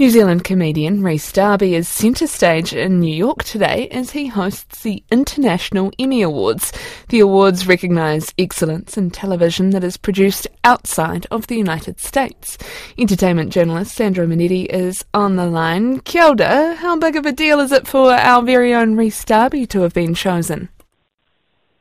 New Zealand comedian Rhys Darby is centre stage in New York today as he hosts the International Emmy Awards. The awards recognise excellence in television that is produced outside of the United States. Entertainment journalist Sandro Monetti is on the line. Kia ora, how big of a deal is it for our very own Rhys Darby to have been chosen?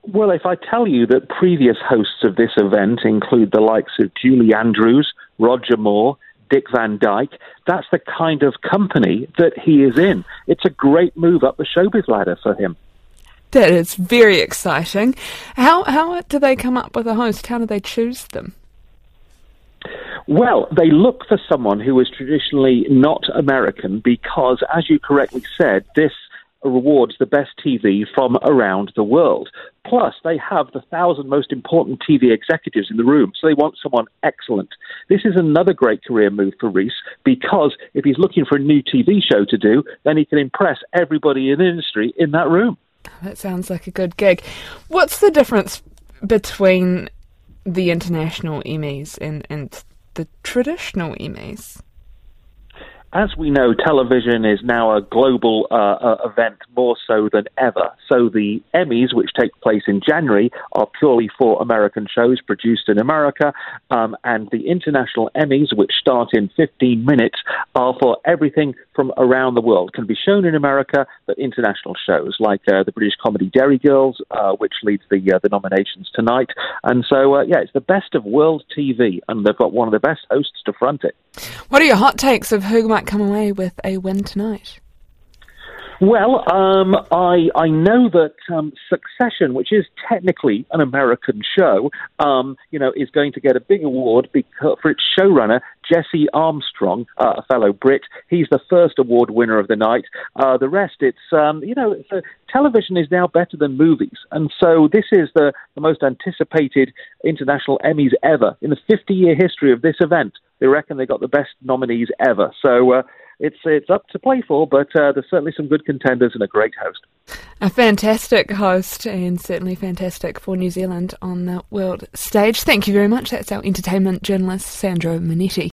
Well, if I tell you that previous hosts of this event include the likes of Julie Andrews, Roger Moore, Dick Van Dyke. That's the kind of company that he is in. It's a great move up the showbiz ladder for him. That is very exciting. How how do they come up with a host? How do they choose them? Well, they look for someone who is traditionally not American because, as you correctly said, this rewards the best TV from around the world. Plus, they have the thousand most important TV executives in the room, so they want someone excellent. This is another great career move for Rhys because if he's looking for a new TV show to do, then he can impress everybody in the industry in that room. That sounds like a good gig. What's the difference between the international Emmys and, and the traditional Emmys? As we know, television is now a global uh, uh, event more so than ever. So the Emmys, which take place in January, are purely for American shows produced in America, um, and the international Emmys, which start in 15 minutes, are for everything from around the world. Can be shown in America, but international shows like uh, the British comedy Derry Girls, uh, which leads the uh, the nominations tonight. And so, uh, yeah, it's the best of world TV, and they've got one of the best hosts to front it. What are your hot takes of who might come away with a win tonight? Well, um, I I know that um, Succession, which is technically an American show, um, you know, is going to get a big award because, for its showrunner Jesse Armstrong, uh, a fellow Brit. He's the first award winner of the night. Uh, the rest, it's um, you know, it's, uh, television is now better than movies, and so this is the, the most anticipated international Emmys ever in the 50 year history of this event. They reckon they got the best nominees ever. So uh, it's it's up to play for, but uh, there's certainly some good contenders and a great host. A fantastic host, and certainly fantastic for New Zealand on the world stage. Thank you very much. That's our entertainment journalist, Sandro Monetti.